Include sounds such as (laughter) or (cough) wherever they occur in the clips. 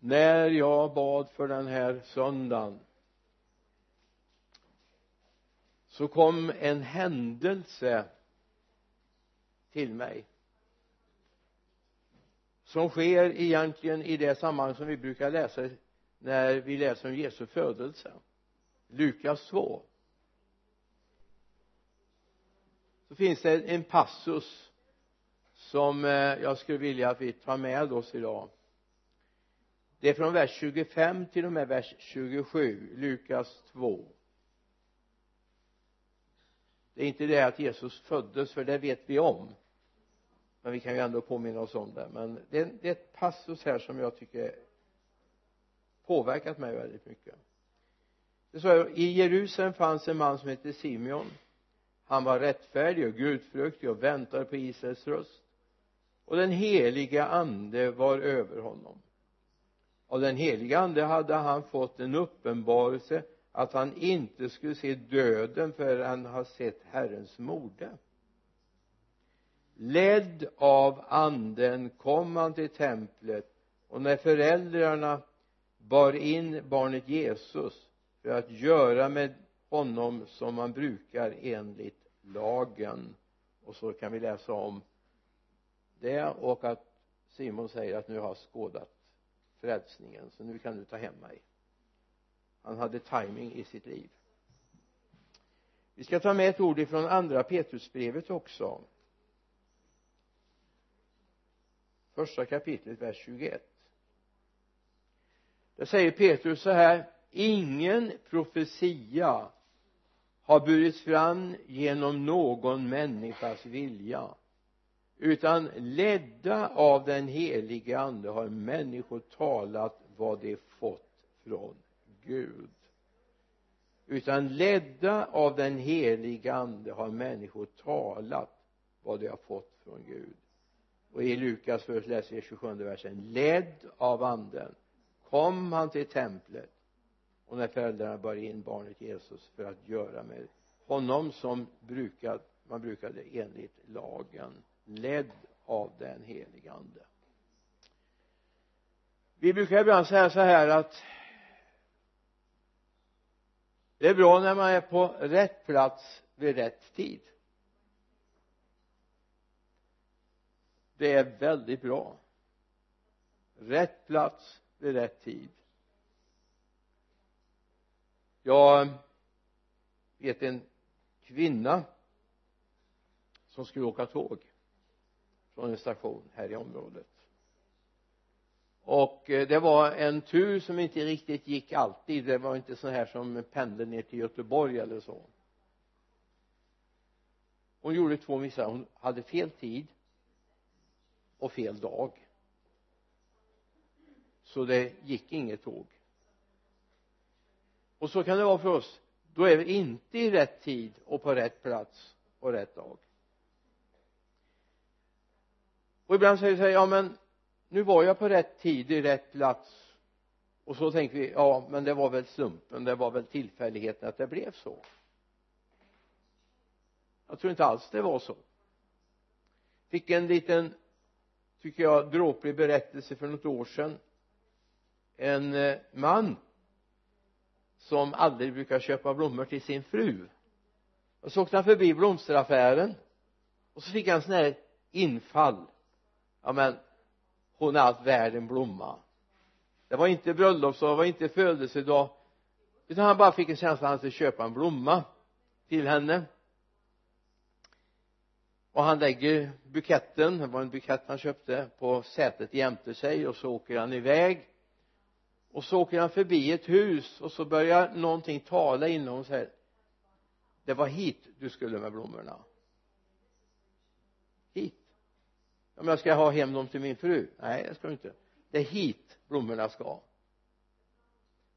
när jag bad för den här söndagen så kom en händelse till mig som sker egentligen i det sammanhang som vi brukar läsa när vi läser om Jesu födelse Lukas 2 så finns det en passus som eh, jag skulle vilja att vi tar med oss idag det är från vers 25 till och med vers 27 Lukas 2 det är inte det att Jesus föddes för det vet vi om. Men vi kan ju ändå påminna oss om det. Men det är, det är ett passus här som jag tycker påverkat mig väldigt mycket. Det står i Jerusalem fanns en man som hette Simeon. Han var rättfärdig och gudfruktig och väntade på Israels röst. Och den heliga ande var över honom av den heliga ande hade han fått en uppenbarelse att han inte skulle se döden förrän han har sett Herrens mode. Ledd av anden kom han till templet och när föräldrarna bar in barnet Jesus för att göra med honom som man brukar enligt lagen. Och så kan vi läsa om det och att Simon säger att nu har jag skådat frälsningen så nu kan du ta hem mig. Han hade timing i sitt liv. Vi ska ta med ett ord ifrån andra Petrusbrevet också. Första kapitlet vers 21 där säger Petrus så här ingen profetia har burits fram genom någon människas vilja utan ledda av den helige ande har människor talat vad de fått från Gud. Utan ledda av den helige ande har människor talat vad de har fått från Gud. Och i Lukas först läser vi 27 versen. Ledd av anden kom han till templet och när föräldrarna bar in barnet Jesus för att göra med honom som brukad, man brukade enligt lagen ledd av den helige ande. Vi brukar ibland säga så här att det är bra när man är på rätt plats vid rätt tid. Det är väldigt bra. Rätt plats vid rätt tid. Jag vet en kvinna som skulle åka tåg från en station här i området. Och eh, det var en tur som inte riktigt gick alltid. Det var inte så här som pendeln ner till Göteborg eller så. Hon gjorde två missar. Hon hade fel tid och fel dag. Så det gick inget tåg. Och så kan det vara för oss. Då är vi inte i rätt tid och på rätt plats och rätt dag och ibland säger vi så här ja men nu var jag på rätt tid i rätt plats. Och så tänker vi ja men det var väl slumpen det var väl tillfälligheten att det blev så. Jag tror inte alls det var så. Fick en liten tycker jag dråplig berättelse för något år sedan. En eh, man som aldrig brukar köpa blommor till sin fru. Och så åkte han förbi blomsteraffären. Och så fick han sån här infall ja men hon är allt värd en blomma. Det var inte bröllopsdag, det var inte födelsedag utan han bara fick en känsla att han skulle köpa en blomma till henne. Och han lägger buketten, det var en bukett han köpte på sätet jämte sig och så åker han iväg. Och så åker han förbi ett hus och så börjar någonting tala inom sig det var hit du skulle med blommorna hit om jag ska ha hem dem till min fru? Nej det ska du inte. Det är hit blommorna ska.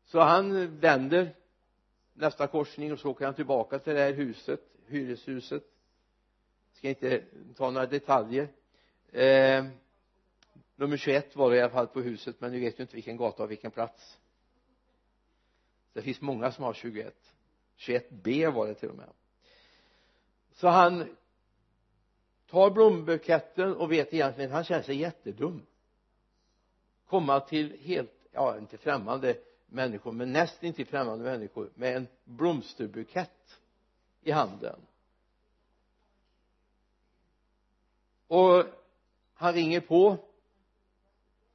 Så han vänder nästa korsning och så åker han tillbaka till det här huset hyreshuset. Ska inte ta några detaljer. Eh, nummer 21 var det i alla fall på huset men nu vet ju inte vilken gata och vilken plats. Det finns många som har 21 21b var det till och med. Så han tar blombuketten och vet egentligen han känner sig jättedum. Komma till helt ja inte främmande människor men nästan till främmande människor med en blomsterbukett i handen. Och han ringer på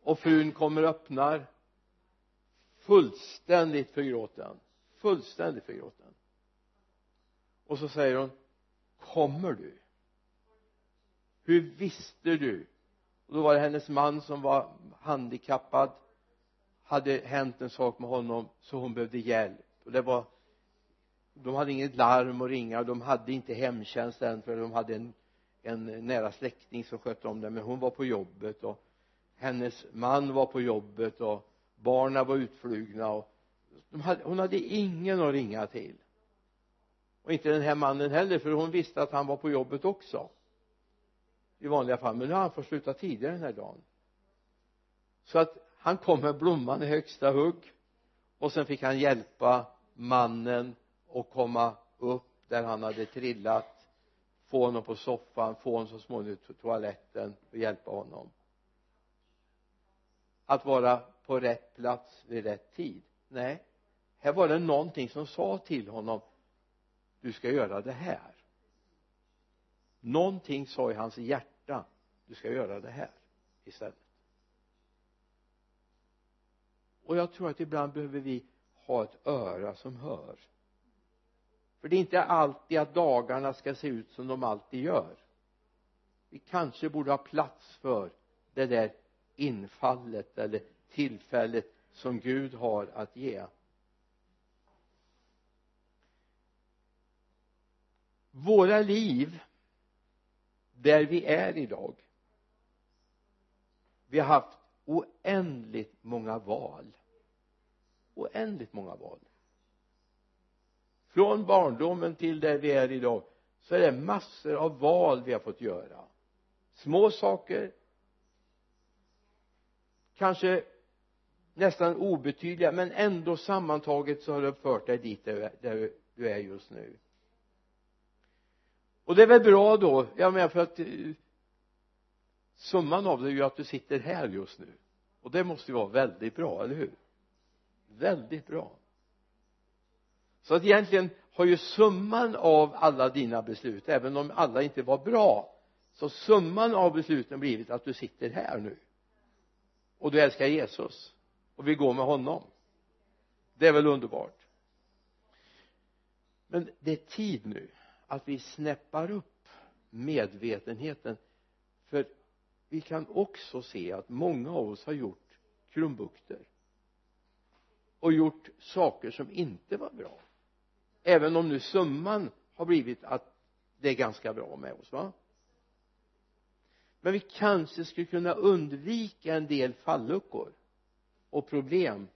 och frun kommer och öppnar fullständigt förgråten fullständigt förgråten. Och så säger hon kommer du? Hur visste du? Och då var det hennes man som var handikappad. Hade hänt en sak med honom så hon behövde hjälp. Och det var de hade inget larm att ringa de hade inte hemtjänst än för de hade en, en nära släkting som skötte om det. Men hon var på jobbet och hennes man var på jobbet och barnen var utflugna och hade, hon hade ingen att ringa till. Och inte den här mannen heller för hon visste att han var på jobbet också i vanliga fall men nu har han fått sluta tidigare den här dagen. Så att han kom med blomman i högsta hugg och sen fick han hjälpa mannen att komma upp där han hade trillat få honom på soffan få honom så småningom till toaletten och hjälpa honom. Att vara på rätt plats vid rätt tid? Nej. Här var det någonting som sa till honom du ska göra det här någonting sa i hans hjärta du ska göra det här istället. Och jag tror att ibland behöver vi ha ett öra som hör. För det är inte alltid att dagarna ska se ut som de alltid gör. Vi kanske borde ha plats för det där infallet eller tillfället som Gud har att ge. Våra liv där vi är idag. Vi har haft oändligt många val. Oändligt många val. Från barndomen till där vi är idag så är det massor av val vi har fått göra. Små saker. Kanske nästan obetydliga men ändå sammantaget så har det fört dig dit där du är just nu och det är väl bra då. Jag menar för att eh, summan av det är ju att du sitter här just nu. Och det måste ju vara väldigt bra, eller hur? Väldigt bra. Så att egentligen har ju summan av alla dina beslut även om alla inte var bra så summan av besluten blivit att du sitter här nu. Och du älskar Jesus. Och vill gå med honom. Det är väl underbart. Men det är tid nu att vi snäppar upp medvetenheten. För vi kan också se att många av oss har gjort krumbukter och gjort saker som inte var bra. Även om nu summan har blivit att det är ganska bra med oss va? Men vi kanske skulle kunna undvika en del falluckor och problem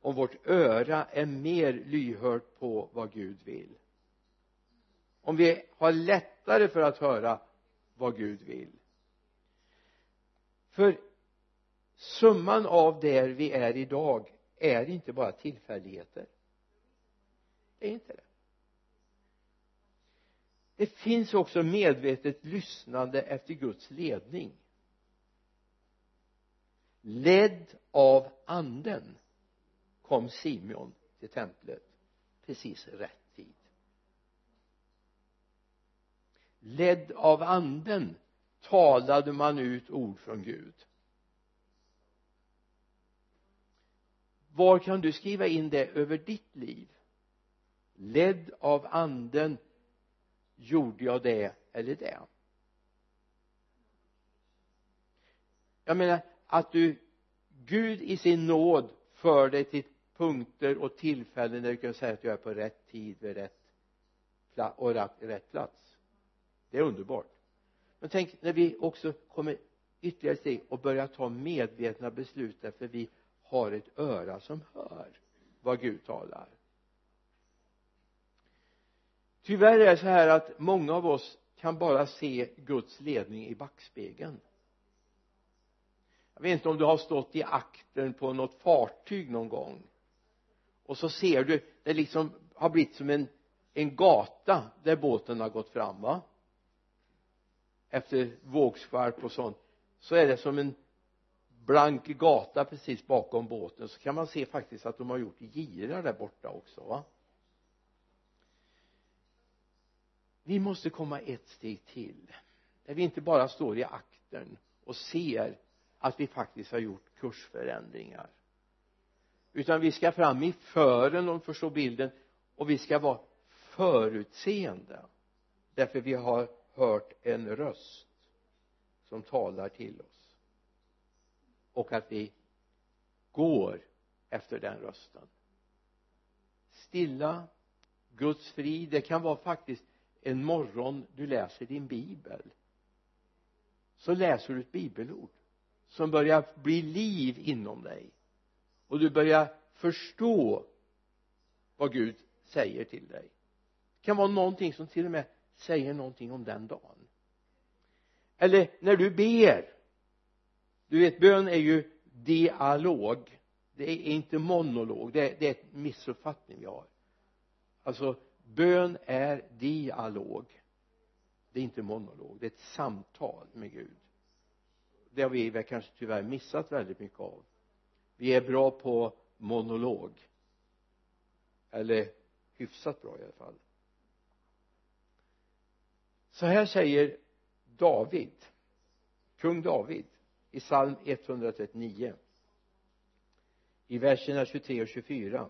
om vårt öra är mer lyhört på vad Gud vill om vi har lättare för att höra vad Gud vill. För summan av där vi är idag är inte bara tillfälligheter. Det är inte det. Det finns också medvetet lyssnande efter Guds ledning. Ledd av anden kom Simeon till templet precis rätt tid ledd av anden talade man ut ord från Gud. Var kan du skriva in det över ditt liv? Ledd av anden gjorde jag det eller det? Jag menar att du Gud i sin nåd för dig till punkter och tillfällen där du kan säga att du är på rätt tid vid rätt och rätt plats det är underbart. Men tänk när vi också kommer ytterligare steg och börjar ta medvetna beslut därför vi har ett öra som hör vad Gud talar. Tyvärr är det så här att många av oss kan bara se Guds ledning i backspegeln. Jag vet inte om du har stått i aktern på något fartyg någon gång och så ser du det liksom har blivit som en en gata där båten har gått fram va? Efter vågskvalp och sånt så är det som en blank gata precis bakom båten. Så kan man se faktiskt att de har gjort girar där borta också va? Vi måste komma ett steg till där vi inte bara står i akten och ser att vi faktiskt har gjort kursförändringar. Utan vi ska fram i fören om du förstår bilden och vi ska vara förutseende. Därför vi har hört en röst som talar till oss. Och att vi går efter den rösten. Stilla Guds frid det kan vara faktiskt en morgon du läser din bibel. Så läser du ett bibelord som börjar bli liv inom dig. Och du börjar förstå vad Gud säger till dig. Det kan vara någonting som till och med säger någonting om den dagen. Eller när du ber. Du vet bön är ju dialog. Det är inte monolog. Det är, det är en missuppfattning vi har. Alltså bön är dialog. Det är inte monolog. Det är ett samtal med Gud. Det har vi väl kanske tyvärr missat väldigt mycket av. Vi är bra på monolog. Eller hyfsat bra i alla fall så här säger David kung David i psalm 139 i verserna 23 och 24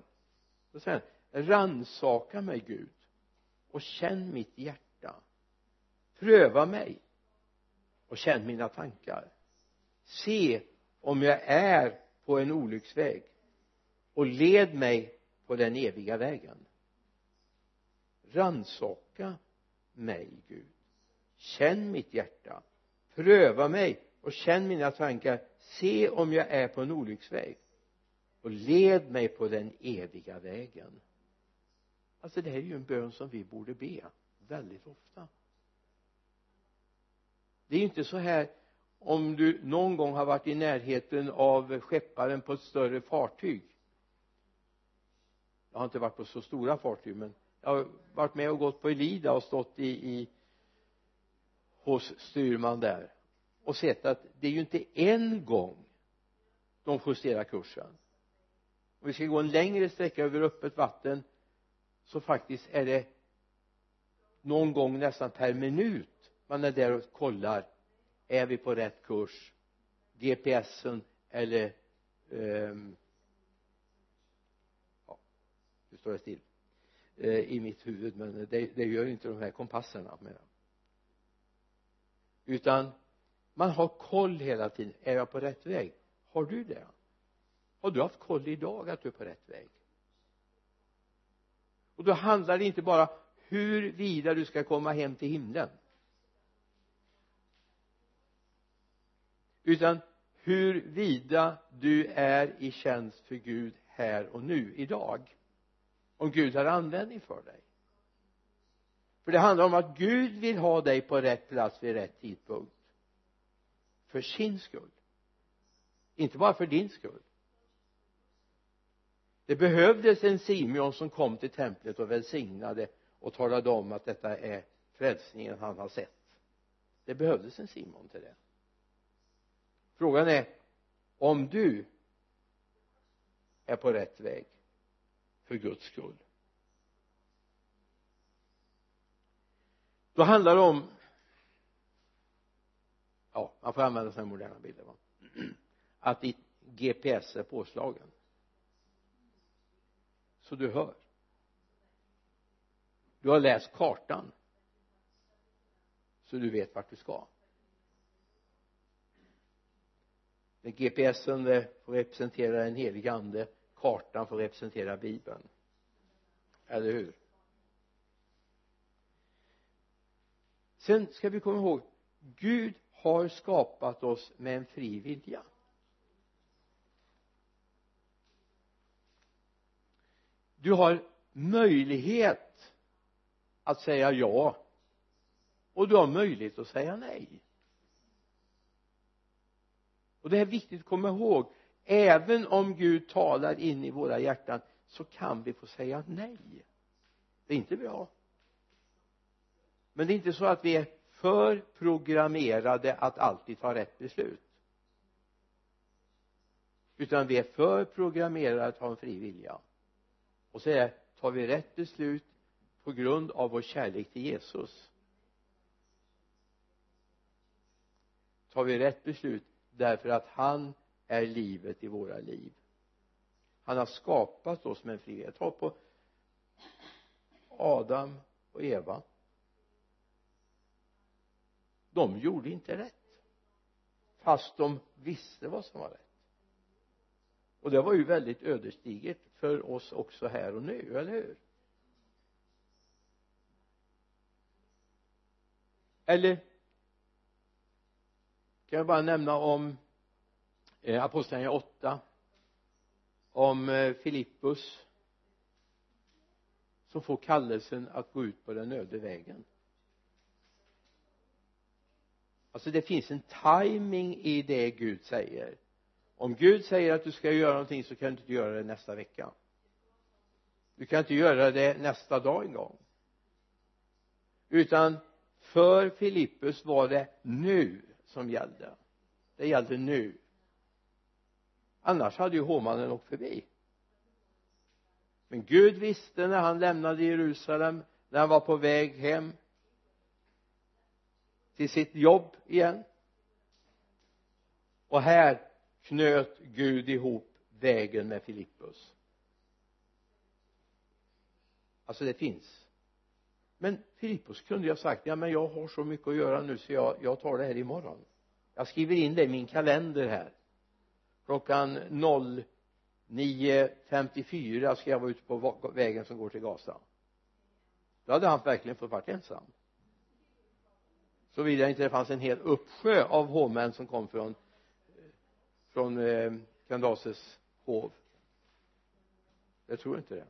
då säger han ransaka mig Gud och känn mitt hjärta. Pröva mig och känn mina tankar. Se om jag är på en olycksväg och led mig på den eviga vägen. Ransaka mig Gud. Känn mitt hjärta. Pröva mig och känn mina tankar. Se om jag är på en olycksväg. Och led mig på den eviga vägen. Alltså det här är ju en bön som vi borde be väldigt ofta. Det är ju inte så här om du någon gång har varit i närheten av skepparen på ett större fartyg. Jag har inte varit på så stora fartyg men jag har varit med och gått på Elida och stått i, i hos styrman där och sett att det är ju inte en gång de justerar kursen. Om vi ska gå en längre sträcka över öppet vatten så faktiskt är det någon gång nästan per minut man är där och kollar är vi på rätt kurs? GPSen eller um, ja nu står det still. Eh, i mitt huvud men det, det gör inte de här kompasserna med utan man har koll hela tiden. Är jag på rätt väg? Har du det? Har du haft koll idag att du är på rätt väg? Och då handlar det inte bara huruvida du ska komma hem till himlen. Utan huruvida du är i tjänst för Gud här och nu idag om Gud har användning för dig. För det handlar om att Gud vill ha dig på rätt plats vid rätt tidpunkt. För sin skull. Inte bara för din skull. Det behövdes en Simeon som kom till templet och välsignade och talade om att detta är frälsningen han har sett. Det behövdes en Simon till det. Frågan är om du är på rätt väg för Guds skull. Då handlar det om ja man får använda sådana moderna bilder va? Att ditt GPS är påslagen. Så du hör. Du har läst kartan. Så du vet vart du ska. Men GPSen representerar en helig ande kartan får representera bibeln. Eller hur? Sen ska vi komma ihåg Gud har skapat oss med en fri vilja. Du har möjlighet att säga ja. Och du har möjlighet att säga nej. Och det är viktigt att komma ihåg även om Gud talar in i våra hjärtan så kan vi få säga nej. Det är inte bra. Men det är inte så att vi är för programmerade att alltid ta rätt beslut. Utan vi är för programmerade att ha en fri vilja. Och så är tar vi rätt beslut på grund av vår kärlek till Jesus. Tar vi rätt beslut därför att han är livet i våra liv. Han har skapat oss med en frihet. Ta på Adam och Eva. De gjorde inte rätt fast de visste vad som var rätt. Och det var ju väldigt ödesdigert för oss också här och nu, eller hur? Eller kan jag bara nämna om eh, apostlagärningarna 8 om eh, Filippus. Som får kallelsen att gå ut på den öde vägen. Alltså det finns en timing i det Gud säger. Om Gud säger att du ska göra någonting så kan du inte göra det nästa vecka. Du kan inte göra det nästa dag en gång. Utan för Filippus var det nu som gällde. Det gällde nu annars hade ju hovmannen åkt förbi. Men Gud visste när han lämnade Jerusalem när han var på väg hem till sitt jobb igen. Och här knöt Gud ihop vägen med Filippus. Alltså det finns. Men Filippus kunde ju ha sagt ja men jag har så mycket att göra nu så jag, jag tar det här imorgon. Jag skriver in det i min kalender här klockan 09.54 ska jag vara ute på vägen som går till Gaza. Då hade han verkligen fått vara ensam. Såvida inte det fanns en hel uppsjö av hovmän som kom från från eh, Candaces hov. Jag tror inte det.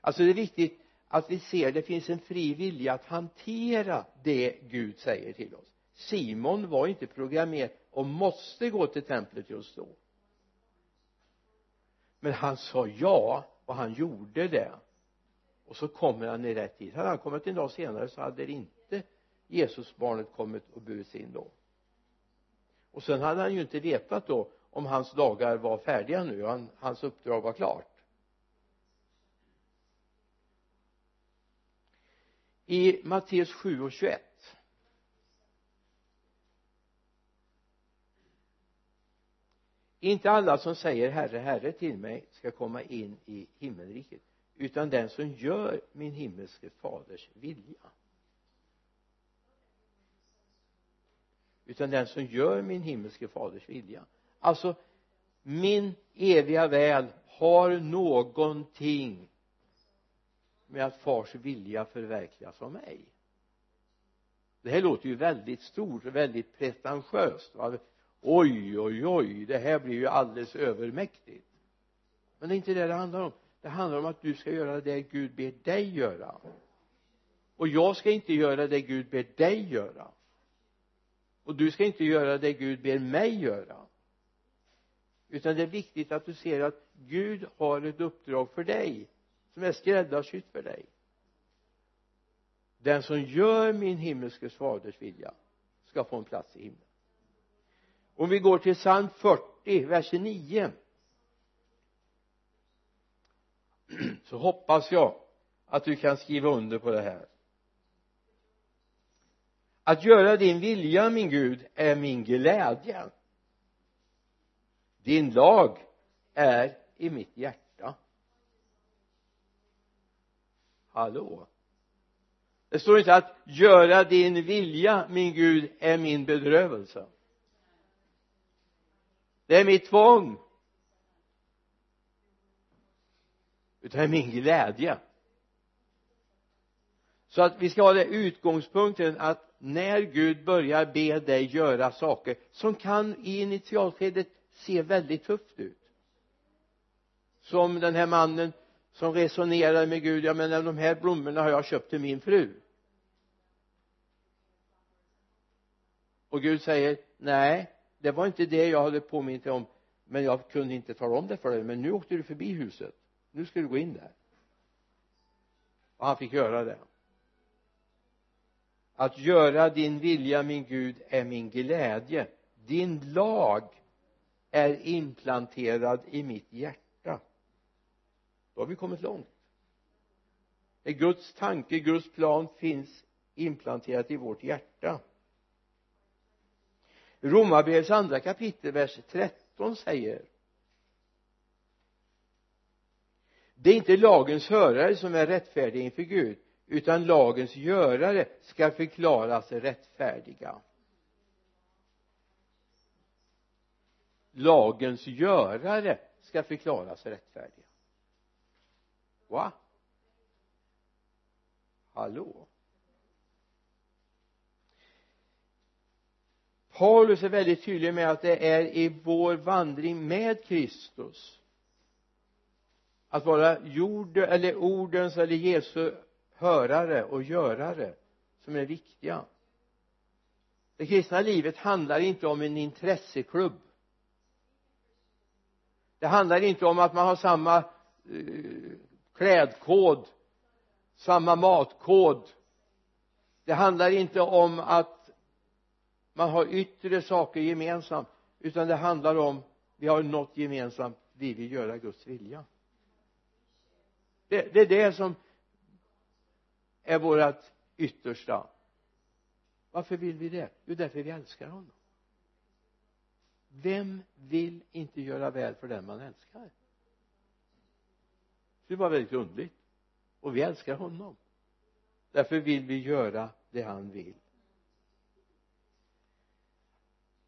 Alltså det är viktigt att vi ser det finns en fri vilja att hantera det Gud säger till oss. Simon var inte programmerad och måste gå till templet just då. Men han sa ja och han gjorde det. Och så kommer han i rätt tid. Hade han kommit en dag senare så hade det inte Jesusbarnet kommit och burits in då. Och sen hade han ju inte vetat då om hans dagar var färdiga nu han, hans uppdrag var klart. I Matteus 7 och 21 inte alla som säger herre herre till mig ska komma in i himmelriket. Utan den som gör min himmelske faders vilja. Utan den som gör min himmelske faders vilja. Alltså min eviga väl har någonting med att fars vilja förverkligas av mig. Det här låter ju väldigt stort och väldigt pretentiöst va? Oj oj oj det här blir ju alldeles övermäktigt. Men det är inte det det handlar om. Det handlar om att du ska göra det Gud ber dig göra. Och jag ska inte göra det Gud ber dig göra. Och du ska inte göra det Gud ber mig göra. Utan det är viktigt att du ser att Gud har ett uppdrag för dig som är skräddarsytt för dig. Den som gör min himmelske faders vilja ska få en plats i himlen om vi går till psalm 40 vers 9 så hoppas jag att du kan skriva under på det här. Att göra din vilja min Gud är min glädje. Din lag är i mitt hjärta. Hallå? Det står inte att göra din vilja min Gud är min bedrövelse det är mitt tvång. Utan det är min glädje. Så att vi ska ha det utgångspunkten att när Gud börjar be dig göra saker som kan i initialskedet se väldigt tufft ut. Som den här mannen som resonerade med Gud ja men de här blommorna har jag köpt till min fru. Och Gud säger nej det var inte det jag hade påmint dig om men jag kunde inte tala om det för dig. Men nu åkte du förbi huset. Nu ska du gå in där. Och han fick göra det. Att göra din vilja min Gud är min glädje. Din lag är implanterad i mitt hjärta. Då har vi kommit långt. När Guds tanke, Guds plan finns implanterat i vårt hjärta. Romarbrevets andra kapitel vers 13 säger det är inte lagens hörare som är rättfärdiga inför Gud utan lagens görare ska förklaras rättfärdiga. Lagens görare ska förklaras rättfärdiga. Va? Hallå? Paulus är väldigt tydlig med att det är i vår vandring med Kristus. Att vara jord eller ordens eller Jesu hörare och görare som är viktiga. Det kristna livet handlar inte om en intresseklubb. Det handlar inte om att man har samma eh, klädkod samma matkod. Det handlar inte om att man har yttre saker gemensamt utan det handlar om vi har något gemensamt vi vill göra Guds vilja. Det, det är det som är vårt yttersta. Varför vill vi det? Jo därför vi älskar honom. Vem vill inte göra väl för den man älskar? Det var väldigt underligt. Och vi älskar honom. Därför vill vi göra det han vill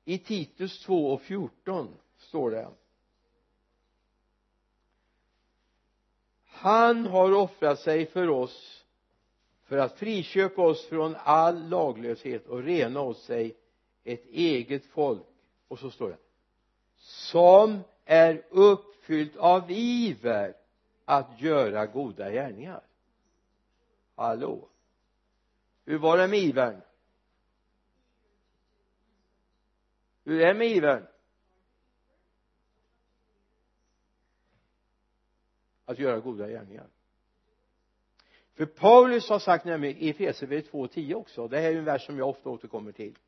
i Titus 2 och 14 står det. Han har offrat sig för oss för att friköpa oss från all laglöshet och rena åt sig ett eget folk. Och så står det som är uppfyllt av iver att göra goda gärningar. Hallå? Hur var det med ivern? Hur är det med ivern att göra goda gärningar. För Paulus har sagt nämligen i Efesierbrevet 2.10 också. Det här är ju en vers som jag ofta återkommer till.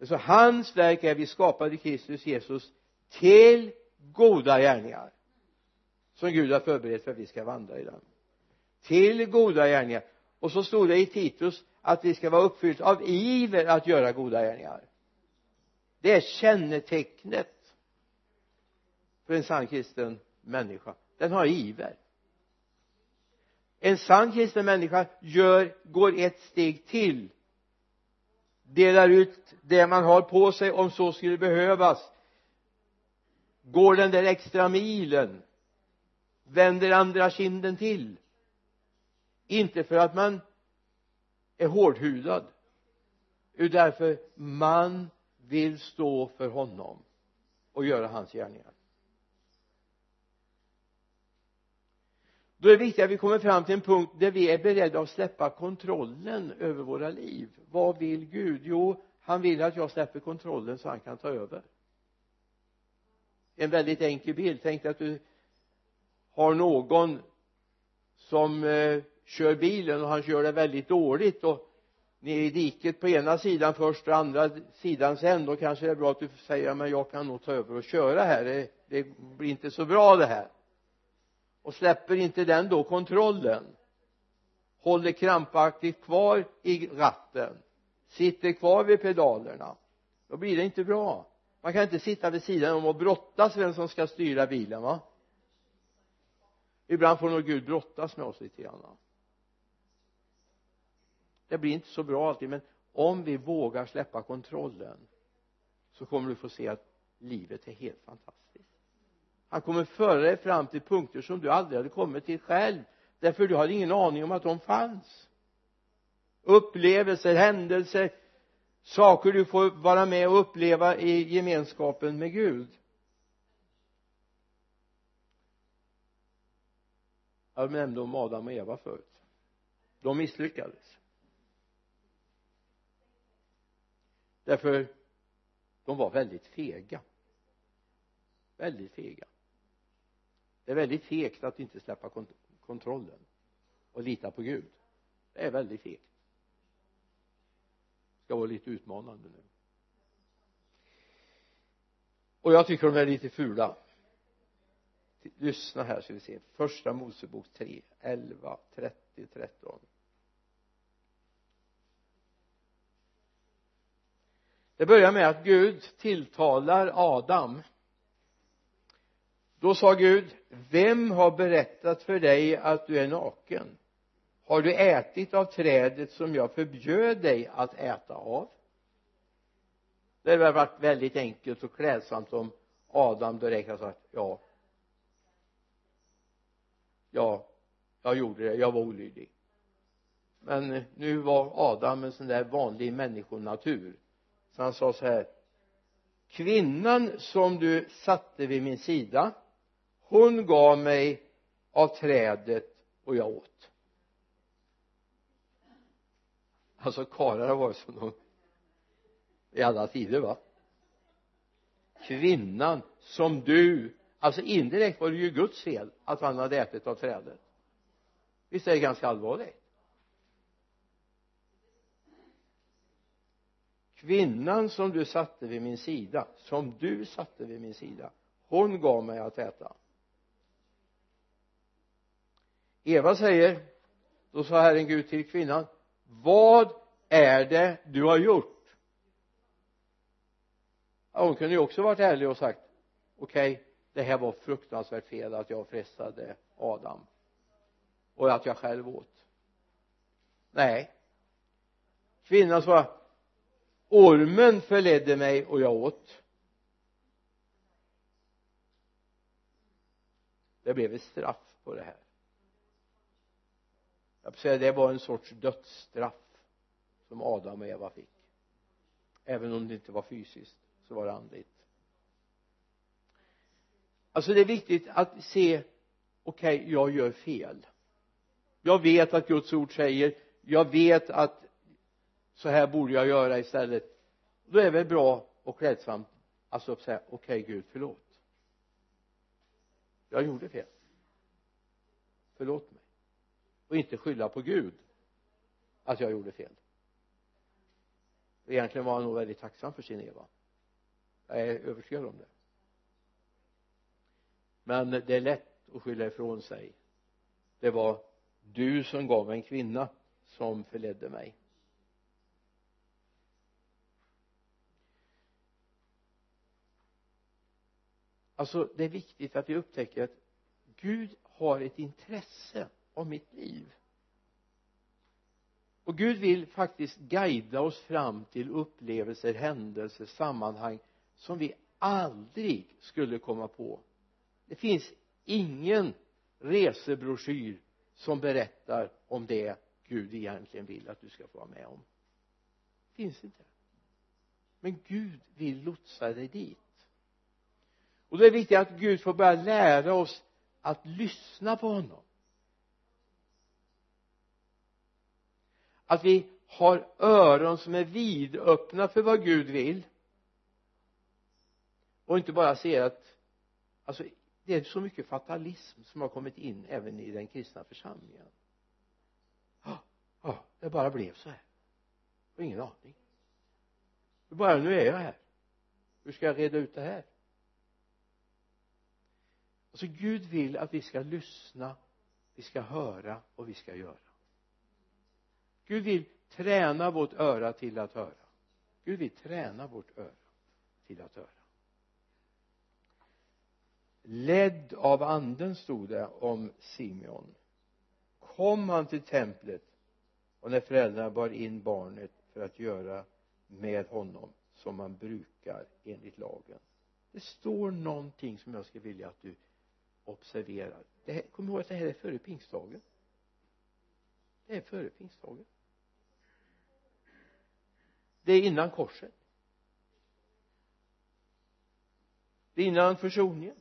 Så hans verk är vi skapade i Kristus Jesus till goda gärningar. Som Gud har förberett för att vi ska vandra i den till goda gärningar. Och så stod det i Titus att vi ska vara uppfyllt av iver att göra goda gärningar det är kännetecknet för en sann kristen människa. Den har iver. En sann kristen människa gör, går ett steg till. Delar ut det man har på sig om så skulle behövas. Går den där extra milen. Vänder andra kinden till. Inte för att man är hårdhudad utan därför man vill stå för honom och göra hans gärningar. Då är det viktigt att vi kommer fram till en punkt där vi är beredda att släppa kontrollen över våra liv. Vad vill Gud? Jo han vill att jag släpper kontrollen så han kan ta över. En väldigt enkel bild. Tänk dig att du har någon som eh, kör bilen och han kör det väldigt dåligt och ner i diket på ena sidan först och andra sidan sen. Då kanske det är bra att du säger men jag kan nog ta över och köra här. Det, det blir inte så bra det här. Och släpper inte den då kontrollen håller krampaktigt kvar i ratten sitter kvar vid pedalerna då blir det inte bra. Man kan inte sitta vid sidan om och brottas vem som ska styra bilen va? Ibland får nog Gud brottas med oss lite grann det blir inte så bra alltid men om vi vågar släppa kontrollen så kommer du få se att livet är helt fantastiskt. Han kommer föra dig fram till punkter som du aldrig hade kommit till själv därför du hade ingen aning om att de fanns. Upplevelser, händelser saker du får vara med och uppleva i gemenskapen med Gud. Jag nämnde om Adam och Eva förut. De misslyckades. Därför de var väldigt fega. Väldigt fega. Det är väldigt fegt att inte släppa kont kontrollen och lita på Gud. Det är väldigt fegt. Ska vara lite utmanande nu. Och jag tycker de är lite fula. Lyssna här så vi ser. Första Mosebok 3 11 30 13 det börjar med att Gud tilltalar Adam. Då sa Gud vem har berättat för dig att du är naken? Har du ätit av trädet som jag förbjöd dig att äta av? Det hade varit väldigt enkelt och klädsamt om Adam direkt hade sagt ja. Ja jag gjorde det, jag var olydig. Men nu var Adam en sån där vanlig människonatur för han sa så här kvinnan som du satte vid min sida hon gav mig av trädet och jag åt. Alltså karlar har varit som de i alla tider va? Kvinnan som du alltså indirekt var det ju Guds fel att han hade ätit av trädet. Visst är det ganska allvarligt? Kvinnan som du satte vid min sida som du satte vid min sida hon gav mig att äta. Eva säger då sa Herren Gud till kvinnan vad är det du har gjort? Ja, hon kunde ju också varit ärlig och sagt okej okay, det här var fruktansvärt fel att jag frestade Adam och att jag själv åt. Nej. Kvinnan sa ormen förledde mig och jag åt. Det blev ett straff på det här. Jag får säga det var en sorts dödsstraff som Adam och Eva fick. Även om det inte var fysiskt så var det andligt. Alltså det är viktigt att se okej okay, jag gör fel. Jag vet att Guds ord säger jag vet att så här borde jag göra istället. Då är det väl bra och klädsamt alltså att säga okej okay, Gud förlåt. Jag gjorde fel. Förlåt mig. Och inte skylla på Gud att jag gjorde fel. Egentligen var han nog väldigt tacksam för sin Eva. Jag är övertygad om det. Men det är lätt att skylla ifrån sig. Det var du som gav mig en kvinna som förledde mig. Alltså det är viktigt att vi upptäcker att Gud har ett intresse av mitt liv. Och Gud vill faktiskt guida oss fram till upplevelser, händelser, sammanhang som vi aldrig skulle komma på. Det finns ingen resebroschyr som berättar om det Gud egentligen vill att du ska få vara med om. Finns inte. Men Gud vill lotsa dig dit och då är det viktigt att Gud får börja lära oss att lyssna på honom. Att vi har öron som är vidöppna för vad Gud vill. Och inte bara ser att alltså det är så mycket fatalism som har kommit in även i den kristna församlingen. Ja, ja det bara blev så här. Och ingen aning. Bara nu är jag här. Hur ska jag reda ut det här? Alltså Gud vill att vi ska lyssna vi ska höra och vi ska göra. Gud vill träna vårt öra till att höra. Gud vill träna vårt öra till att höra. Ledd av anden stod det om Simeon. Kom han till templet och när föräldrarna bar in barnet för att göra med honom som man brukar enligt lagen. Det står någonting som jag skulle vilja att du observerar. Det här, kom ihåg att det här är före pingstdagen. Det är före pingstdagen. Det är innan korset. Det är innan försoningen.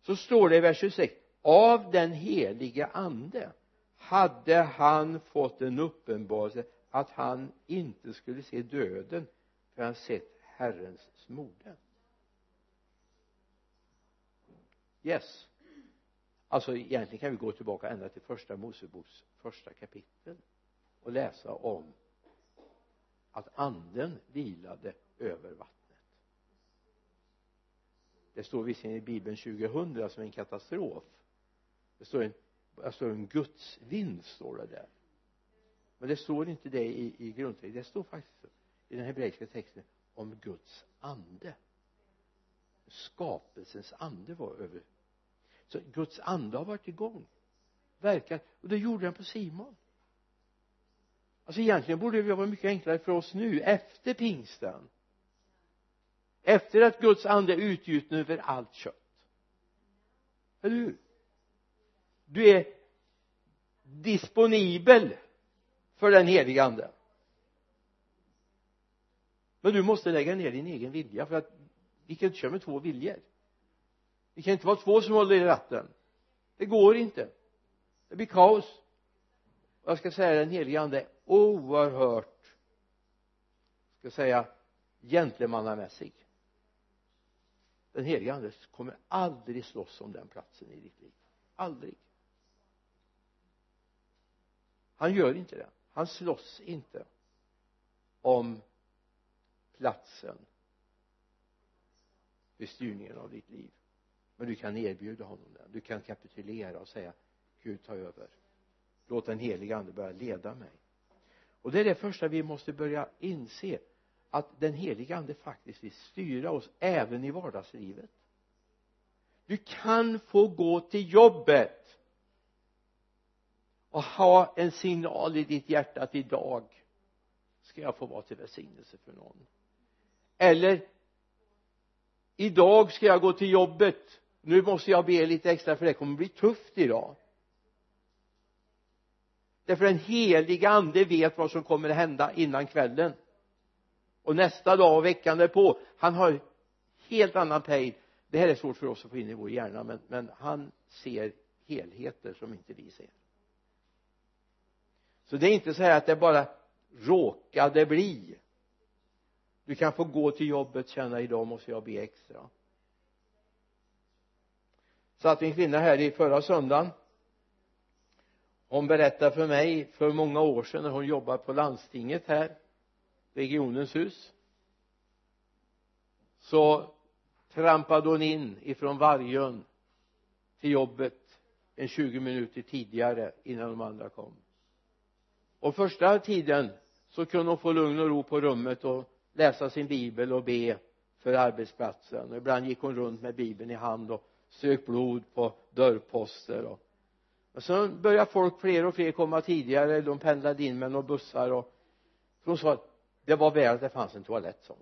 Så står det i vers 26 av den heliga ande hade han fått en uppenbarelse att han inte skulle se döden för han sett Herrens smorde. Yes. Alltså egentligen kan vi gå tillbaka ända till första Moseboks första kapitel och läsa om att anden vilade över vattnet. Det står visserligen i bibeln 2000 som en katastrof. Det står en, alltså en gudsvind står det där. Men det står inte det i, i grundtexten. Det står faktiskt i den hebreiska texten om Guds ande. Skapelsens ande var över så Guds ande har varit igång. Verkat och det gjorde den på Simon. Alltså egentligen borde det vara mycket enklare för oss nu efter pingsten. Efter att Guds ande är utgjuten över allt kött. Eller hur? Du är disponibel för den helige ande. Men du måste lägga ner din egen vilja för att vi kan inte köra med två viljor vi kan inte vara två som håller i ratten. Det går inte. Det blir kaos. Och jag ska säga den helige ande är oerhört ska säga gentlemannamässig. Den helige ande kommer aldrig slåss om den platsen i ditt liv. Aldrig. Han gör inte det. Han slåss inte om platsen vid styrningen av ditt liv men du kan erbjuda honom den. Du kan kapitulera och säga Gud ta över. Låt den heliga ande börja leda mig. Och det är det första vi måste börja inse att den heliga ande faktiskt vill styra oss även i vardagslivet. Du kan få gå till jobbet och ha en signal i ditt hjärta att idag ska jag få vara till välsignelse för någon. Eller idag ska jag gå till jobbet nu måste jag be lite extra för det kommer bli tufft idag. Därför den heliga ande vet vad som kommer att hända innan kvällen. Och nästa dag och veckan därpå han har helt annan pejl. Det här är svårt för oss att få in i vår hjärna men, men han ser helheter som inte vi ser. Så det är inte så här att det bara råkade bli. Du kan få gå till jobbet känna idag måste jag be extra satt en kvinna här i förra söndagen. Hon berättade för mig för många år sedan när hon jobbade på landstinget här regionens hus. Så trampade hon in ifrån Vargön till jobbet en 20 minuter tidigare innan de andra kom. Och första tiden så kunde hon få lugn och ro på rummet och läsa sin bibel och be för arbetsplatsen. Och ibland gick hon runt med bibeln i hand och sök blod på dörrposter och, och sen började folk fler och fler komma tidigare. De pendlade in med några bussar och så sa att det var väl att det fanns en toalett som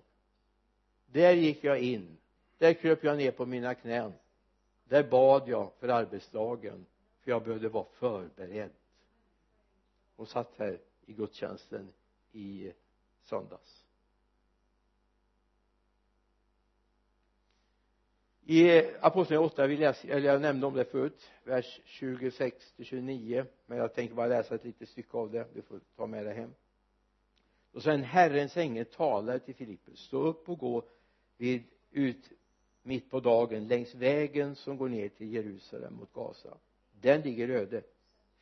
där gick jag in. Där kröp jag ner på mina knän. Där bad jag för arbetsdagen för jag behövde vara förberedd. Och satt här i gudstjänsten i söndags. I apostlagärningarna 8 vi läser, eller jag nämnde om det förut vers 26 till 29 men jag tänker bara läsa ett litet stycke av det. Du får ta med det hem. Och sen Herrens ängel talade till Filippus stå upp och gå vid ut mitt på dagen längs vägen som går ner till Jerusalem mot Gaza. Den ligger öde.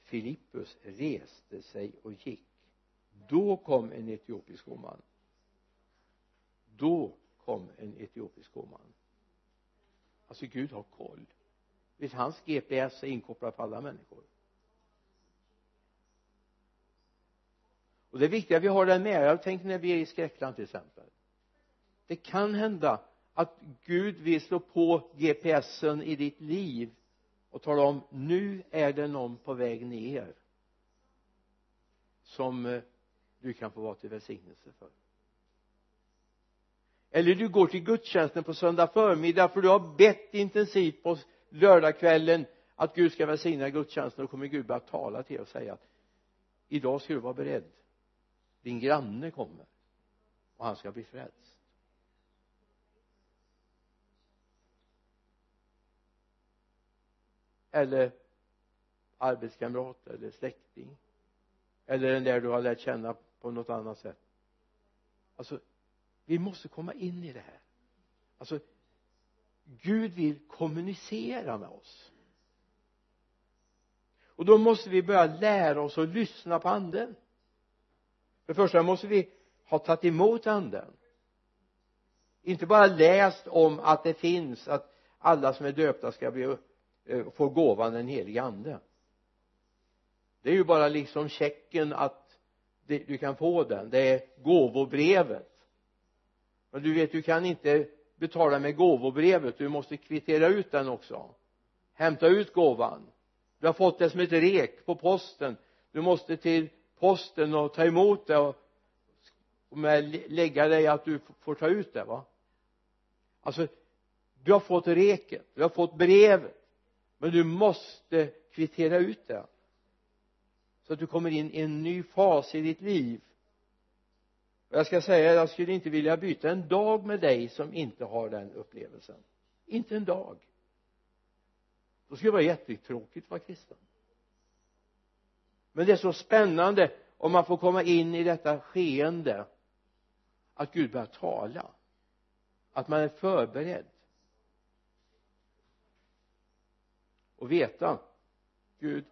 Filippus reste sig och gick. Då kom en etiopisk hovman då kom en etiopisk hovman alltså Gud har koll. Vet hans GPS är inkopplad på alla människor. Och det är viktigt att vi har den med jag tänker när vi är i skräckland till exempel. Det kan hända att Gud vill slå på GPSen i ditt liv och tala om nu är det någon på väg ner som eh, du kan få vara till välsignelse för eller du går till gudstjänsten på söndag förmiddag för du har bett intensivt på lördagskvällen att Gud ska välsigna gudstjänsten. Och kommer Gud börja tala till dig och säga att idag ska du vara beredd. Din granne kommer och han ska bli frälst. Eller arbetskamrat eller släkting. Eller den där du har lärt känna på något annat sätt. Alltså vi måste komma in i det här. Alltså Gud vill kommunicera med oss. Och då måste vi börja lära oss att lyssna på anden. För det första måste vi ha tagit emot anden. Inte bara läst om att det finns att alla som är döpta ska bli, eh, få gåvan den helige ande. Det är ju bara liksom checken att du kan få den. Det är gåvobrevet men du vet du kan inte betala med gåvobrevet. Du måste kvittera ut den också. Hämta ut gåvan. Du har fått det som ett rek på posten. Du måste till posten och ta emot det och med lägga dig att du får ta ut det va? Alltså du har fått reket. Du har fått brevet. Men du måste kvittera ut det. Så att du kommer in i en ny fas i ditt liv jag ska säga jag skulle inte vilja byta en dag med dig som inte har den upplevelsen. Inte en dag. Då skulle det vara jättetråkigt att vara kristen. Men det är så spännande om man får komma in i detta skeende att Gud börjar tala. Att man är förberedd. Och veta Gud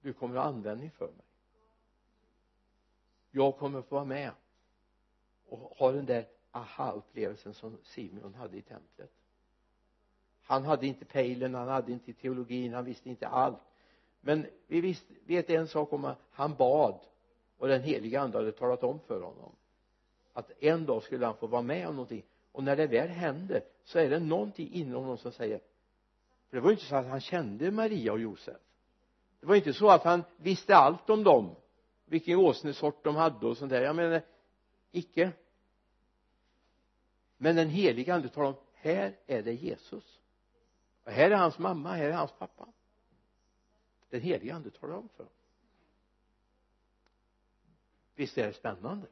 du kommer att ha användning för mig. Jag kommer att få vara med och ha den där aha-upplevelsen som Simeon hade i templet. Han hade inte pejlen, han hade inte teologin, han visste inte allt. Men vi visst, vet en sak om att han bad och den heliga ande hade talat om för honom. Att en dag skulle han få vara med om någonting. Och när det väl händer så är det någonting inom honom som säger för det var ju inte så att han kände Maria och Josef. Det var inte så att han visste allt om dem. Vilken åsnesort de hade och sånt där. Jag menar icke. Men den heliga ande talar om här är det Jesus. Och här är hans mamma, här är hans pappa. Den heliga ande talar om för dem. Visst är det spännande?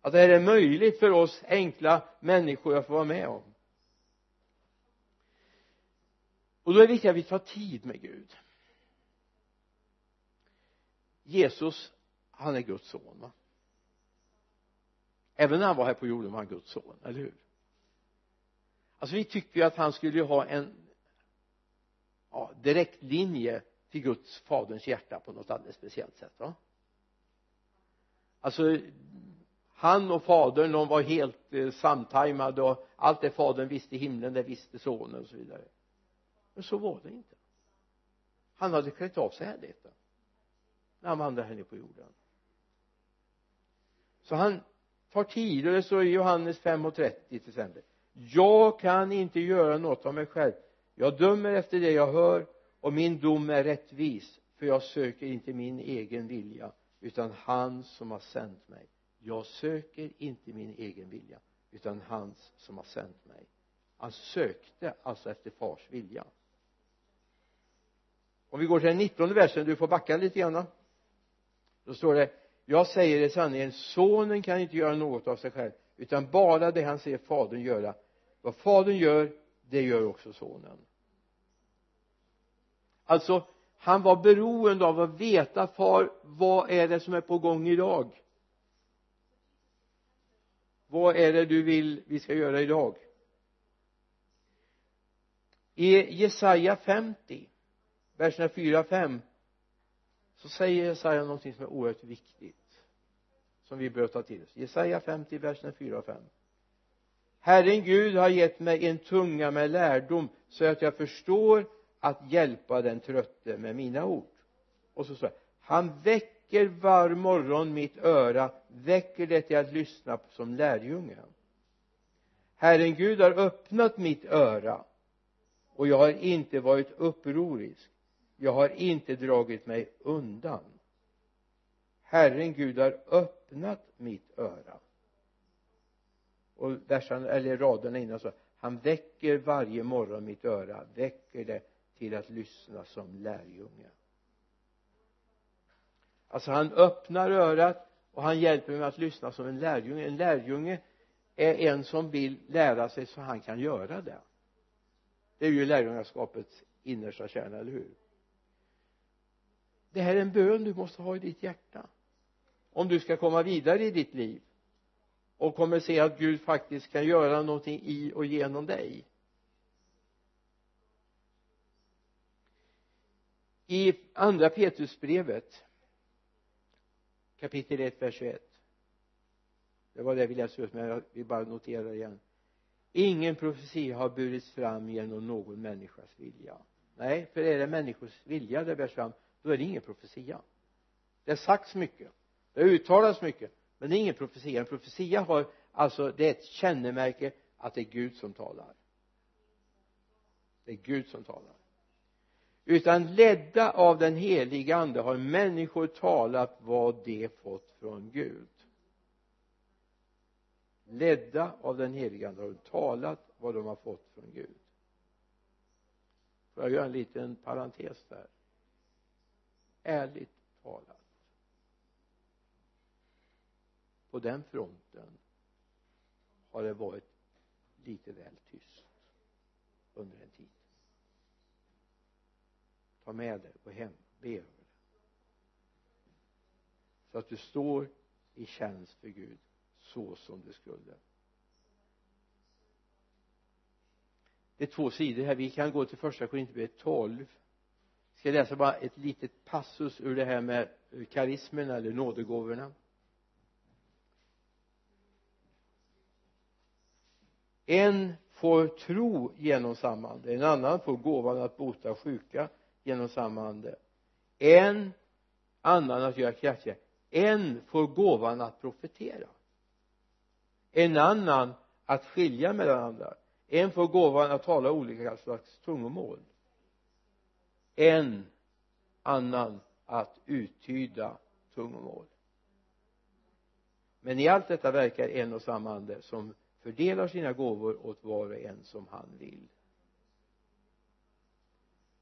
Att det här är möjligt för oss enkla människor att få vara med om. Och då är det viktigt att vi tar tid med Gud. Jesus han är Guds son va? Även när han var här på jorden var han Guds son, eller hur? Alltså vi tycker ju att han skulle ha en ja, direktlinje till Guds faderns hjärta på något alldeles speciellt sätt va? Alltså han och fadern de var helt eh, samtajmade och allt det fadern visste i himlen det visste sonen och så vidare. Men så var det inte. Han hade klätt av sig härligheten när han vandrade här nere på jorden. Så han tar tid och det står i Johannes 5.30 till exempel. Jag kan inte göra något av mig själv. Jag dömer efter det jag hör och min dom är rättvis för jag söker inte min egen vilja utan han som har sänt mig. Jag söker inte min egen vilja utan hans som har sänt mig. Han sökte alltså efter fars vilja. Om vi går till den nittonde versen du får backa lite grann då står det jag säger det sanningen sonen kan inte göra något av sig själv utan bara det han ser fadern göra. Vad fadern gör det gör också sonen. Alltså han var beroende av att veta far vad är det som är på gång idag vad är det du vill vi ska göra idag i Jesaja 50 verserna 4 5 så säger Jesaja någonting som är oerhört viktigt som vi bör ta till oss. Jesaja 50 verserna 4 och 5 Herren Gud har gett mig en tunga med lärdom så att jag förstår att hjälpa den trötte med mina ord. Och så står det han väcker var morgon mitt öra väcker det till att lyssna som lärjungen Herren Gud har öppnat mitt öra och jag har inte varit upprorisk jag har inte dragit mig undan. Herren Gud har öppnat mitt öra. Och versen, eller raderna innan så han väcker varje morgon mitt öra väcker det till att lyssna som lärjunge. Alltså han öppnar örat och han hjälper mig att lyssna som en lärjunge. En lärjunge är en som vill lära sig så han kan göra det. Det är ju lärjungaskapets innersta kärna, eller hur? Det här är en bön du måste ha i ditt hjärta. Om du ska komma vidare i ditt liv och kommer se att Gud faktiskt kan göra någonting i och genom dig. I andra Petrusbrevet kapitel 1 vers 21 det var det vi läste ut men jag vill bara notera igen. Ingen profetia har burits fram genom någon människas vilja. Nej för är det människors vilja det bärs fram då är det ingen profetia. Det har sagts mycket. Det har uttalats mycket. Men det är ingen profetia. En profetia har alltså det är ett kännemärke att det är Gud som talar. Det är Gud som talar. Utan ledda av den heliga ande har människor talat vad de fått från Gud. Ledda av den heliga ande har de talat vad de har fått från Gud. Får jag göra en liten parentes där? Ärligt talat. På den fronten har det varit lite väl tyst under en tid. Ta med det och hem be över det. Så att du står i tjänst för Gud så som du skulle. Det är två sidor här. Vi kan gå till första Korinthierbrevet 12 ska läsa bara ett litet passus ur det här med karismen eller nådegåvorna? En får tro genom samma ande en annan får gåvan att bota sjuka genom samma ande en annan att göra kraftiga en får gåvan att profetera. En annan att skilja mellan andra en får gåvan att tala olika slags tungomål en annan att uttyda tungomål. Men i allt detta verkar en och samma ande som fördelar sina gåvor åt var och en som han vill.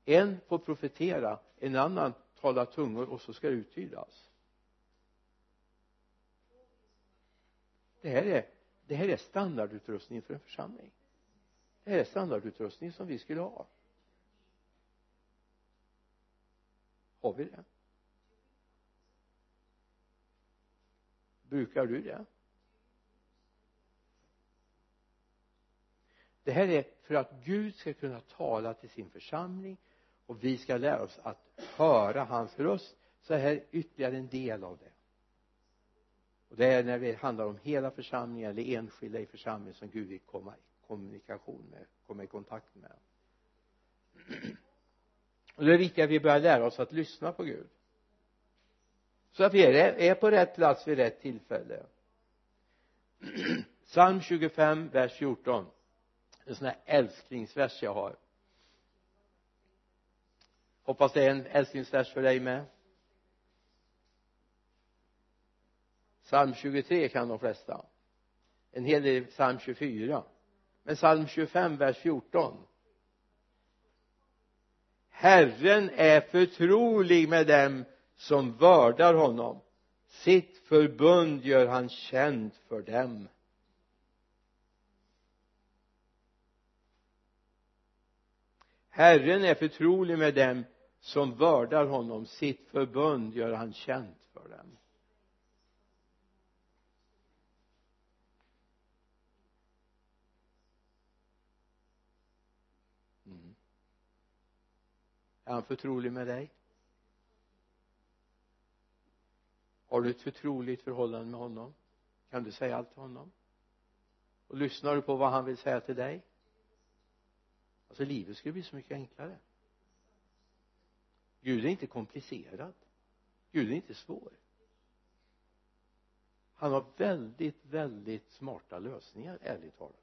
En får profetera en annan talar tungor och så ska det uttydas. Det här är det här är standardutrustning för en församling. Det här är standardutrustning som vi skulle ha. Har vi det. Brukar du det? Det här är för att Gud ska kunna tala till sin församling och vi ska lära oss att höra hans röst. Så här är ytterligare en del av det. Och det är när det handlar om hela församlingen eller enskilda i församlingen som Gud vill komma i kommunikation med komma i kontakt med och det är viktigt att vi börjar lära oss att lyssna på Gud. Så att vi är, på rätt plats vid rätt tillfälle. (clears throat) Psalm 25 vers 14 en sån här älsklingsvers jag har. Hoppas det är en älsklingsvers för dig med. Psalm 23 kan de flesta. En hel del psalm 24 men psalm 25 vers 14 Herren är förtrolig med dem som vördar honom. Sitt förbund gör han känt för dem. Herren är förtrolig med dem som vördar honom. Sitt förbund gör han känt för dem. Är han förtrolig med dig? Har du ett förtroligt förhållande med honom? Kan du säga allt till honom? Och lyssnar du på vad han vill säga till dig? Alltså livet skulle bli så mycket enklare. Gud är inte komplicerad. Gud är inte svår. Han har väldigt väldigt smarta lösningar ärligt talat.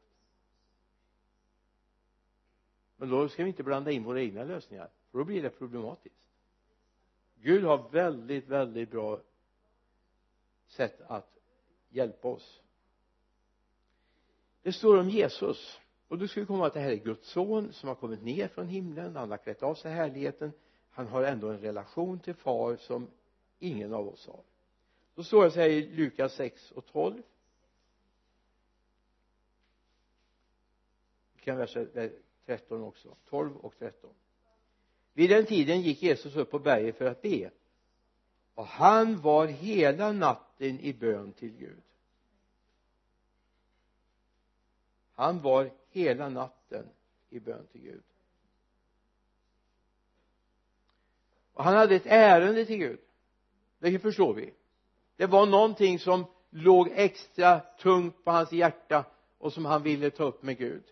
Men då ska vi inte blanda in våra egna lösningar för då blir det problematiskt. Gud har väldigt väldigt bra sätt att hjälpa oss. Det står om Jesus. Och då ska vi komma att det här är Guds son som har kommit ner från himlen. Han har klätt av sig härligheten. Han har ändå en relation till far som ingen av oss har. Då står det så här i Lukas 6 och 12 vi kan läsa 13 också. 12 och 13 vid den tiden gick Jesus upp på berget för att be. Och han var hela natten i bön till Gud. Han var hela natten i bön till Gud. Och han hade ett ärende till Gud. Det förstår vi. Det var någonting som låg extra tungt på hans hjärta och som han ville ta upp med Gud.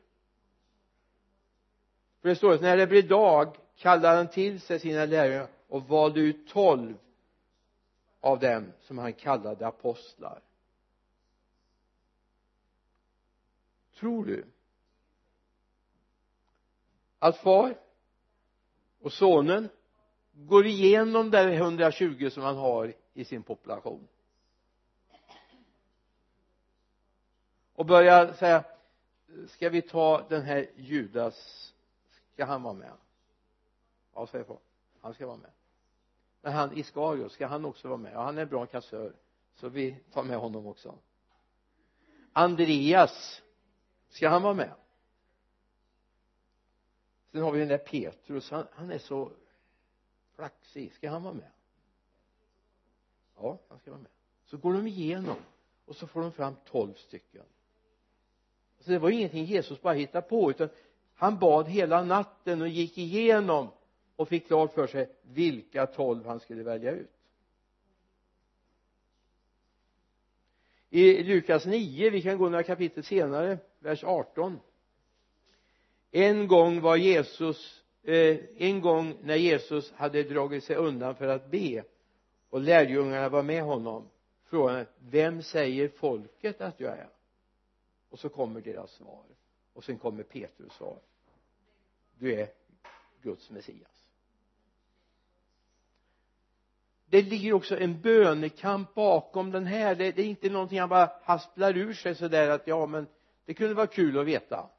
För det står att när det blev dag kallade han till sig sina lärjungar och valde ut tolv av dem som han kallade apostlar. Tror du att far och sonen går igenom de 120 som han har i sin population? Och börjar säga ska vi ta den här Judas? Ska han vara med? Ja säger far han ska vara med. Men han Iskariot ska han också vara med? Ja han är en bra kassör så vi tar med honom också. Andreas ska han vara med? Sen har vi den där Petrus. Han, han är så flaxig. Ska han vara med? Ja han ska vara med. Så går de igenom och så får de fram tolv stycken. Så det var ingenting Jesus bara hittade på utan han bad hela natten och gick igenom och fick klart för sig vilka tolv han skulle välja ut. I Lukas 9, vi kan gå några kapitel senare, vers 18 en gång var Jesus eh, en gång när Jesus hade dragit sig undan för att be och lärjungarna var med honom frågade vem säger folket att jag är? Och så kommer deras svar. Och sen kommer Petrus svar. Du är Guds Messias. Det ligger också en bönekamp bakom den här. Det, det är inte någonting han bara hasplar ur sig sådär att ja men det kunde vara kul att veta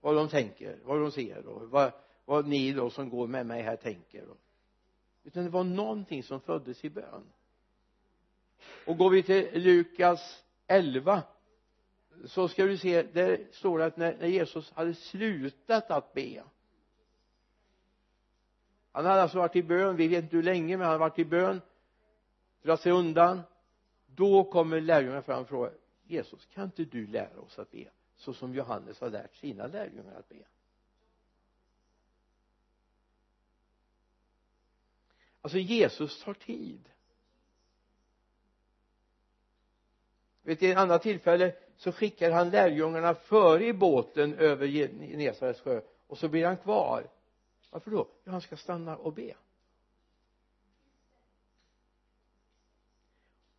vad de tänker, vad de ser och vad, vad ni då som går med mig här tänker utan det var någonting som föddes i bön. Och går vi till Lukas 11 så ska du se där står det att när, när Jesus hade slutat att be han hade alltså varit i bön vi vet inte hur länge men han hade varit i bön dra sig undan. Då kommer lärjungarna fram och frågar Jesus kan inte du lära oss att be så som Johannes har lärt sina lärjungar att be? Alltså Jesus tar tid. Vid ett annat tillfälle så skickar han lärjungarna före i båten över Genesarets sjö och så blir han kvar varför då? ja han ska stanna och be.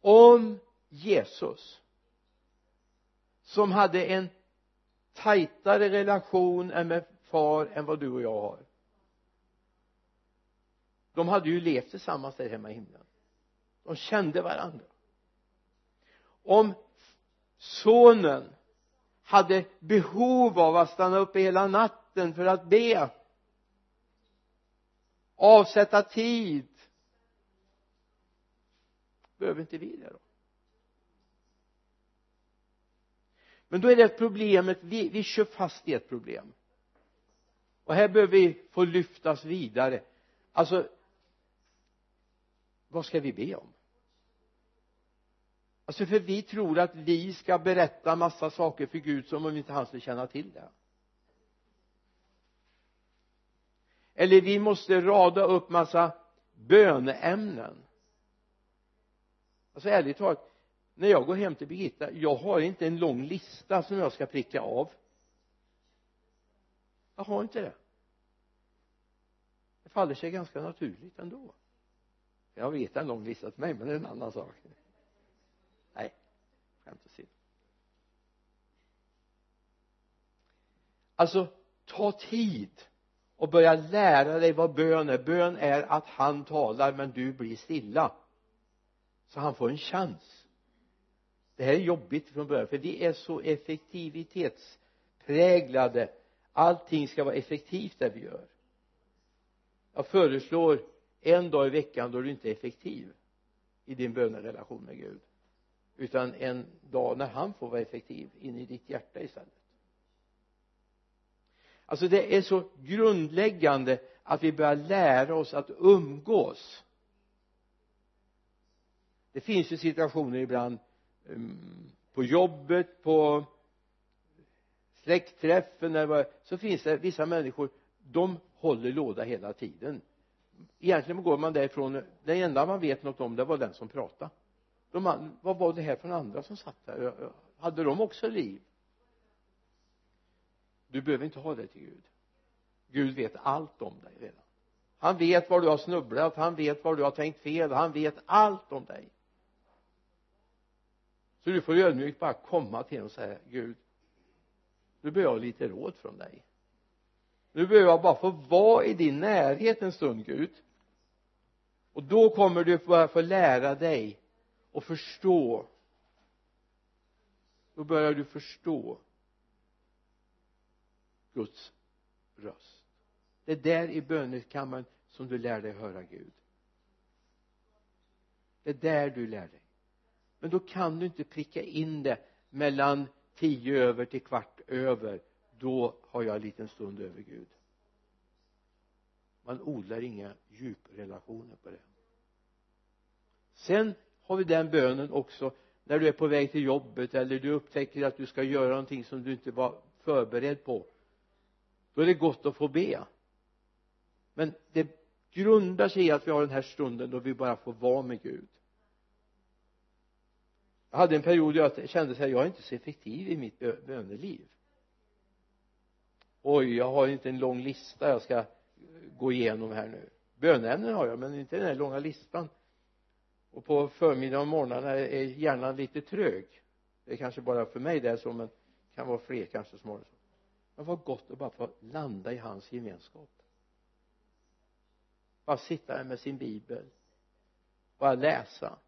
Om Jesus som hade en tajtare relation än med far än vad du och jag har. De hade ju levt tillsammans där hemma i himlen. De kände varandra. Om sonen hade behov av att stanna uppe hela natten för att be avsätta tid. Behöver inte vi det då? Men då är det problemet. Vi, vi kör fast i ett problem. Och här behöver vi få lyftas vidare. Alltså vad ska vi be om? Alltså för vi tror att vi ska berätta massa saker för Gud som om inte han skulle känna till det. Eller vi måste rada upp massa böneämnen. Alltså ärligt talat när jag går hem till Birgitta jag har inte en lång lista som jag ska pricka av. Jag har inte det. Det faller sig ganska naturligt ändå. Jag vet en lång lista till mig men det är en annan sak. Nej skämt åsido. Alltså ta tid och börja lära dig vad bön är. Bön är att han talar men du blir stilla. Så han får en chans. Det här är jobbigt från början för vi är så effektivitetspräglade. Allting ska vara effektivt det vi gör. Jag föreslår en dag i veckan då du inte är effektiv i din bönerelation med Gud utan en dag när han får vara effektiv in i ditt hjärta istället alltså det är så grundläggande att vi börjar lära oss att umgås. Det finns ju situationer ibland um, på jobbet på släktträffen eller vad så finns det vissa människor de håller låda hela tiden. Egentligen går man därifrån den enda man vet något om det var den som pratade. De, vad var det här för andra som satt där? Hade de också liv? Du behöver inte ha det till Gud. Gud vet allt om dig redan. Han vet var du har snubblat han vet var du har tänkt fel han vet allt om dig. Så du får ödmjukt bara komma till honom och säga Gud nu behöver jag lite råd från dig. Nu behöver jag bara få vara i din närhet en stund Gud. Och då kommer du börja få lära dig och förstå. Då börjar du förstå Guds röst. Det är där i bönekammaren som du lär dig höra Gud. Det är där du lär dig. Men då kan du inte pricka in det mellan tio över till kvart över. Då har jag en liten stund över Gud. Man odlar inga djuprelationer på det. Sen har vi den bönen också när du är på väg till jobbet eller du upptäcker att du ska göra någonting som du inte var förberedd på då är det gott att få be. Men det grundar sig i att vi har den här stunden då vi bara får vara med Gud. Jag hade en period då jag kände så här jag är inte så effektiv i mitt böneliv. Oj jag har inte en lång lista jag ska gå igenom här nu. Bönämnen har jag men inte den här långa listan. Och på förmiddagen och morgnarna är hjärnan lite trög. Det är kanske bara för mig det är så men det kan vara fler kanske som har det så men vad gott att bara få landa i hans gemenskap. Bara sitta där med sin bibel. Bara läsa.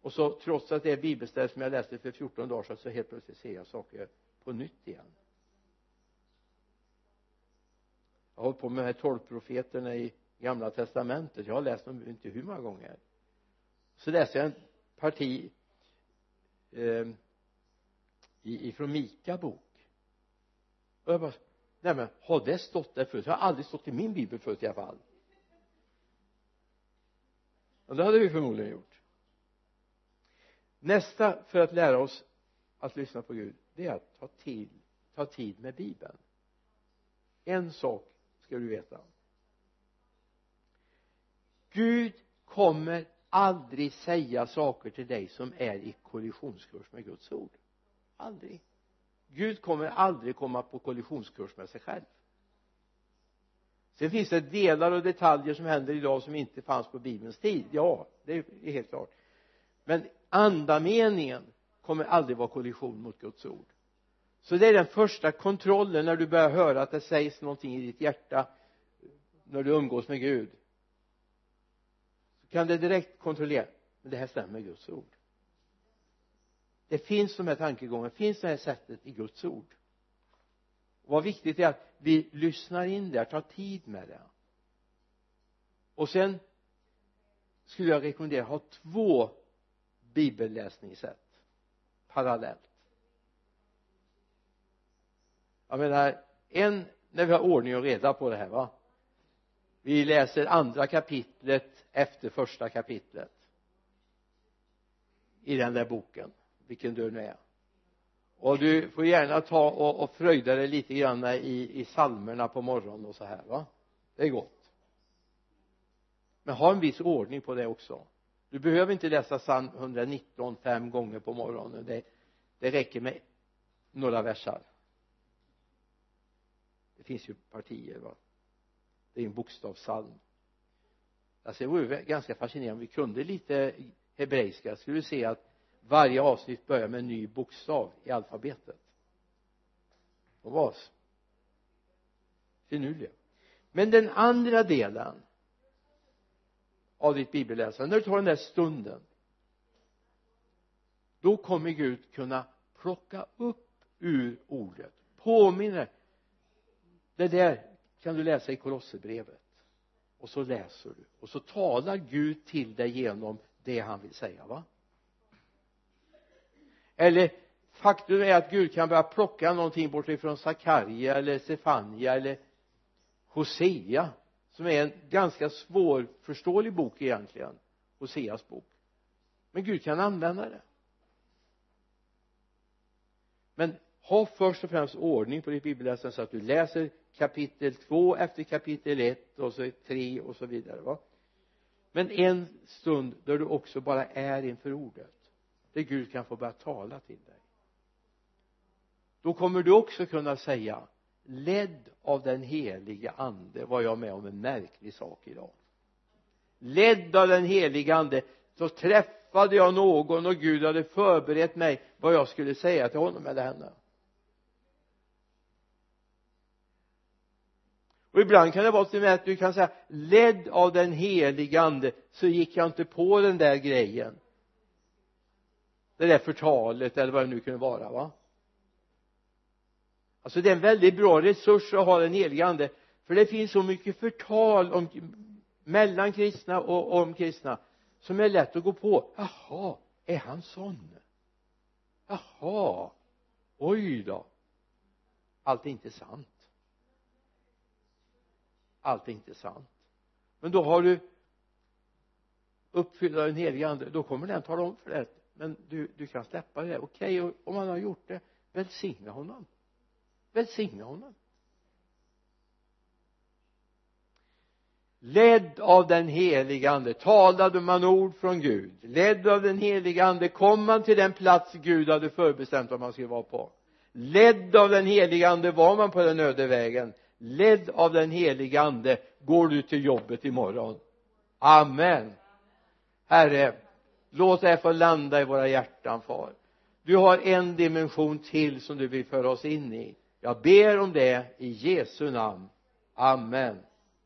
Och så trots att det är bibelställ som jag läste för 14 dagar sedan så helt plötsligt ser jag saker på nytt igen. Jag har hållit på med de här tolvprofeterna i gamla testamentet. Jag har läst dem inte hur många gånger. Så läste jag en parti eh, ifrån Mika bok och jag bara nej men har det stått där förut? Det har aldrig stått i min bibel förut i alla fall. Och det hade vi förmodligen gjort. Nästa för att lära oss att lyssna på Gud det är att ta tid ta tid med bibeln. En sak ska du veta. Gud kommer aldrig säga saker till dig som är i kollisionskurs med Guds ord. Aldrig. Gud kommer aldrig komma på kollisionskurs med sig själv. Sen finns det delar och detaljer som händer idag som inte fanns på bibelns tid. Ja det är helt klart. Men andameningen kommer aldrig vara kollision mot Guds ord. Så det är den första kontrollen när du börjar höra att det sägs någonting i ditt hjärta när du umgås med Gud. Så kan det direkt kontrollera men det här stämmer med Guds ord det finns de här tankegångarna finns det här sättet i Guds ord. Och vad viktigt är att vi lyssnar in det, tar tid med det. Och sen skulle jag rekommendera ha två bibelläsningssätt parallellt. Jag menar en när vi har ordning och reda på det här va? Vi läser andra kapitlet efter första kapitlet i den där boken vilken du nu är. Och du får gärna ta och, och fröjda dig lite grann i, i salmerna på morgonen och så här va? Det är gott. Men ha en viss ordning på det också. Du behöver inte läsa psalm 119 fem gånger på morgonen. Det, det räcker med några versar. Det finns ju partier va? Det är en bokstavssalm. Alltså det vore ganska fascinerande om vi kunde lite hebreiska. Skulle du se att varje avsnitt börjar med en ny bokstav i alfabetet. De var finurliga men den andra delen av ditt bibelläsande när du tar den där stunden då kommer Gud kunna plocka upp ur ordet. Påminna. Dig det där kan du läsa i kolosserbrevet. Och så läser du. Och så talar Gud till dig genom det han vill säga va? Eller faktum är att Gud kan börja plocka någonting bort ifrån Sakarja eller Sefania eller Hosea som är en ganska svårförståelig bok egentligen Hoseas bok. Men Gud kan använda det. Men ha först och främst ordning på ditt bibelläsande så att du läser kapitel 2 efter kapitel 1 och så 3 och så vidare va? Men en stund där du också bara är inför ordet där Gud kan få börja tala till dig. Då kommer du också kunna säga ledd av den helige ande var jag med om en märklig sak idag. Ledd av den helige ande så träffade jag någon och Gud hade förberett mig vad jag skulle säga till honom eller henne. Och ibland kan det vara till och med att du kan säga ledd av den helige ande så gick jag inte på den där grejen det där förtalet eller vad det nu kunde vara va? Alltså det är en väldigt bra resurs att ha den helige ande. För det finns så mycket förtal om mellan kristna och om kristna som är lätt att gå på. Jaha är han sån? Jaha oj då. Allt är inte sant. Allt är inte sant. Men då har du uppfyllda den helige ande då kommer den tala om för dig men du, du kan släppa det. Okej okay, om han har gjort det välsigna honom. Välsigna honom. Ledd av den helige ande. Talade man ord från Gud? Ledd av den helige ande. Kom man till den plats Gud hade förbestämt att man skulle vara på? Ledd av den helige ande. Var man på den öde vägen? Ledd av den helige ande. Går du till jobbet imorgon? Amen. Herre låt det här få landa i våra hjärtan far. Du har en dimension till som du vill föra oss in i. Jag ber om det i Jesu namn. Amen.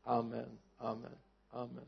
Amen. Amen. Amen.